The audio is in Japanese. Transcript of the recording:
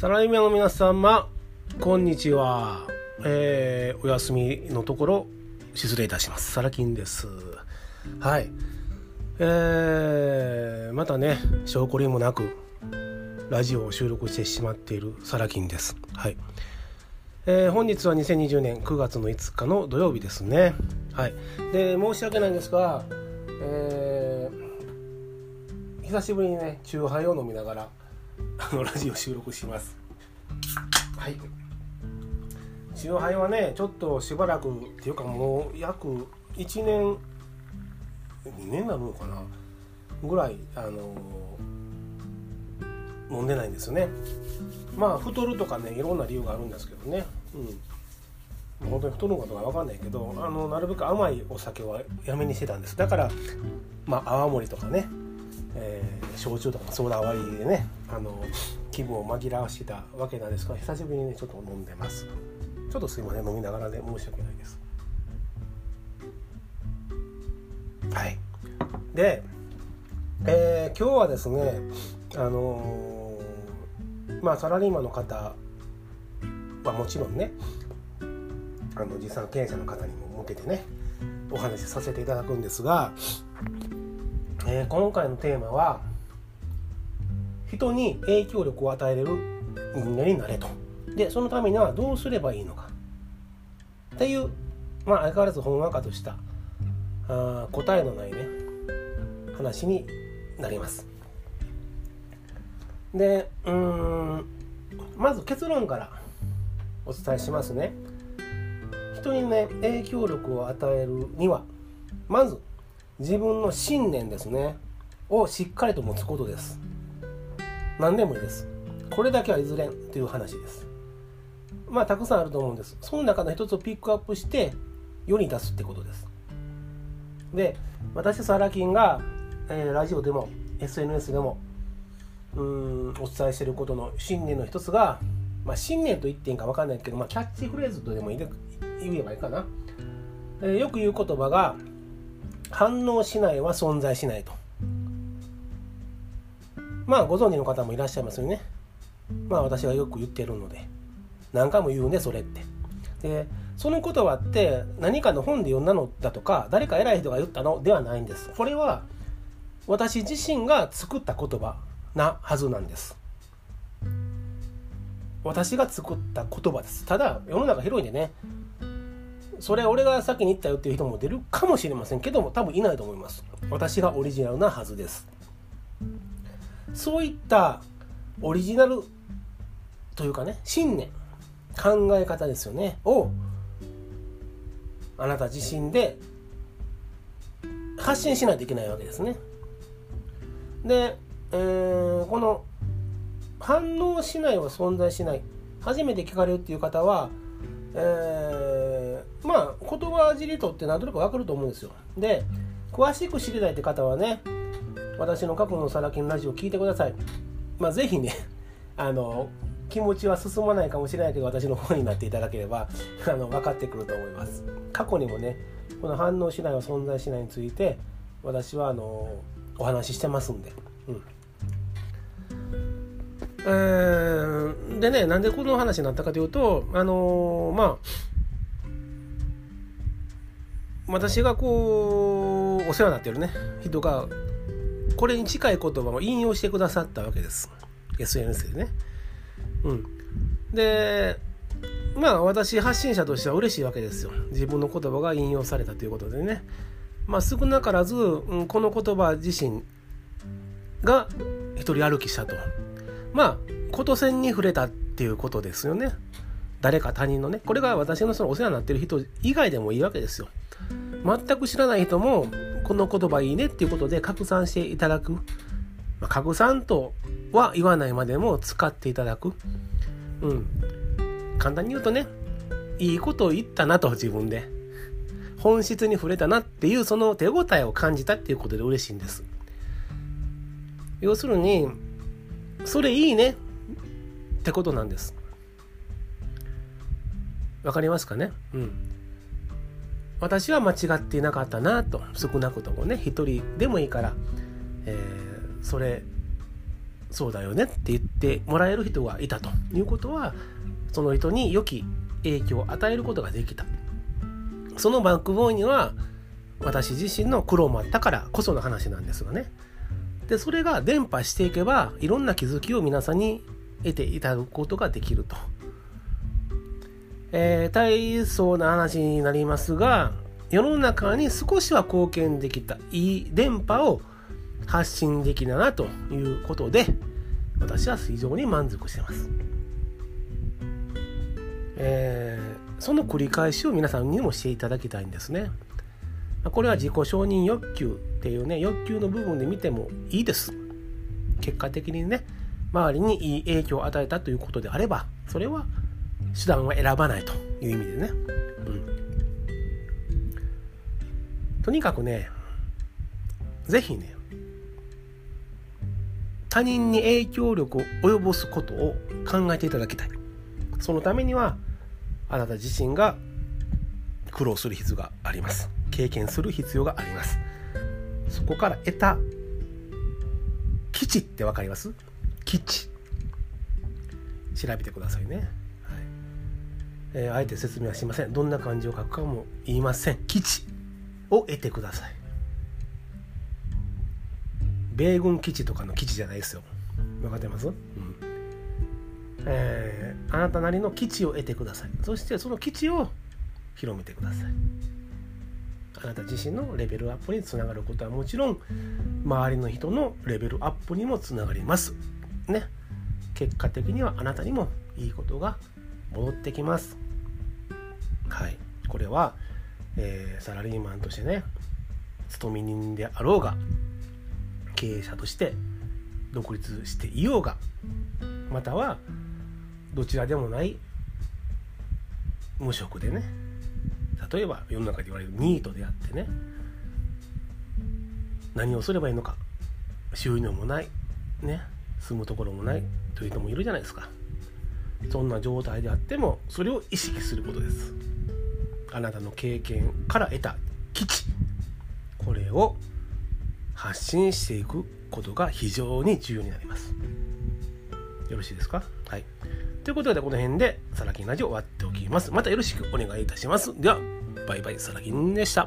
サラリーマンの皆様こんにちは、えー、お休みのところ失礼いたします。サラキンです。はい。えー、またね証拠りもなくラジオを収録してしまっているサラキンです。はい。えー、本日は2020年9月の5日の土曜日ですね。はい。で申し訳ないんですが、えー、久しぶりにねチューハイを飲みながらあのラジオ収録します。はい。チューハイはねちょっとしばらくっていうかもう約1年2年なのかな？ぐらいあの飲んでないんですよね。まあ太るとかねいろんな理由があるんですけどね。うん。本当に太るのかどうか分かんないけどあのなるべく甘いお酒はやめにしてたんです。だからまあ泡盛とかねえー、焼酎とかソーダ割りでねあの気分を紛らわしてたわけなんですが久しぶりにねちょっと飲んでます。ちょっとすいません飲みながらね申し訳ないです。はい。で、えー、今日はですねあのー、まあサラリーマンの方はもちろんねあの実際の経営者の方にも向けてねお話しさせていただくんですがえー、今回のテーマは人に影響力を与えれる人間になれと。でそのためにはどうすればいいのか。っていうまあ相変わらずほんわかとしたあ答えのないね話になります。でうんまず結論からお伝えしますね。人にね影響力を与えるにはまず自分の信念ですねをしっかりと持つことです。何でもいいです。これだけは譲れんという話です。まあたくさんあると思うんです。その中の一つをピックアップして世に出すってことです。で私サラキンが、えー、ラジオでも SNS でもうんお伝えしていることの信念の一つが、まあ、信念と言っていいか分かんないけど、まあ、キャッチフレーズとでも言えばいいかな、えー、よく言う言葉が反応しないは存在しないと。まあご存知の方もいらっしゃいますよね。まあ私がよく言ってるので。何回も言うねそれって。でその言葉って何かの本で読んだのだとか誰か偉い人が言ったのではないんです。これは私自身が作った言葉なはずなんです。私が作った言葉です。ただ世の中広いんでね。それ俺が先に言ったよっていう人も出るかもしれませんけども多分いないと思います。私がオリジナルなはずです。そういったオリジナルというかね信念考え方ですよね。をあなた自身で発信しないといけないわけですね。で、えー、この反応しないは存在しない。初めて聞かれるっていう方は、えー、まあ言葉尻とって何となく分かると思うんですよ。で詳しく知りたいって方はね私の過去のサラキンラジオ聞いてください。まあ是非ね あの気持ちは進まないかもしれないけど私の方になっていただければ あの分かってくると思います。過去にもねこの反応しないは存在しないについて私はあのお話ししてますんで。うん、でねなんでこの話になったかというとあのー、まあ私がこうお世話になってるね人がこれに近い言葉を引用してくださったわけです SNS でね。うん、でまあ私発信者としては嬉しいわけですよ自分の言葉が引用されたということでね。まあ、少なからず、うん、この言葉自身が一人歩きしたと。まあこと線に触れたっていうことですよね。誰か他人のねこれが私のそのお世話になってる人以外でもいいわけですよ。全く知らない人もこの言葉いいねっていうことで拡散していただく、まあ、拡散とは言わないまでも使っていただく。うん。簡単に言うとねいいことを言ったなと自分で。本質に触れたなっていうその手応えを感じたっていうことで嬉しいんです。要するにそれいいねってことなんです。わかりますかね？うん。私は間違っていなかったなと少なくともね一人でもいいから、えー、それそうだよねって言ってもらえる人がいたということはその人に良き影響を与えることができた。そのバックボーンには私自身の苦労もあったからこその話なんですがね。でそれが伝播していけばいろんな気づきを皆さんに得ていただくことができると、えー、大層な話になりますが世の中に少しは貢献できたいい電波を発信できたなということで私は非常に満足してます。えー、その繰り返しを皆さんにもしていただきたいんですね。これは自己承認欲求っていうね欲求の部分で見てもいいです。結果的にね周りにいい影響を与えたということであればそれは手段は選ばないという意味でね。うん、とにかくね是非ね他人に影響力を及ぼすことを考えていただきたい。そのためにはあなた自身が苦労する必要があります。経験する必要があります。そこから得た基地って分かります？基地。調べてくださいね、えー、あえて説明はしません。どんな漢字を書くかも言いません。基地を得てください。米軍基地とかの基地じゃないですよ。分かってます、うん。えー、あなたなりの基地を得てください。そしてその基地を広めてください。あなた自身のレベルアップにつながることはもちろん周りの人のレベルアップにもつながります。ね。結果的にはあなたにもいいことが戻ってきます。はい。これは、えー、サラリーマンとしてね勤め人であろうが経営者として独立していようがまたはどちらでもない無職でね例えば世の中で言われるニートであってね何をすればいいのか収入もないね住むところもないという人もいるじゃないですか。そんな状態であってもそれを意識することですあなたの経験から得た基地これを発信していくことが非常に重要になりますよろしいですか？はいということで、この辺でサラキンラジオ終わっておきます。またよろしくお願いいたします。では、バイバイ、サラキンでした。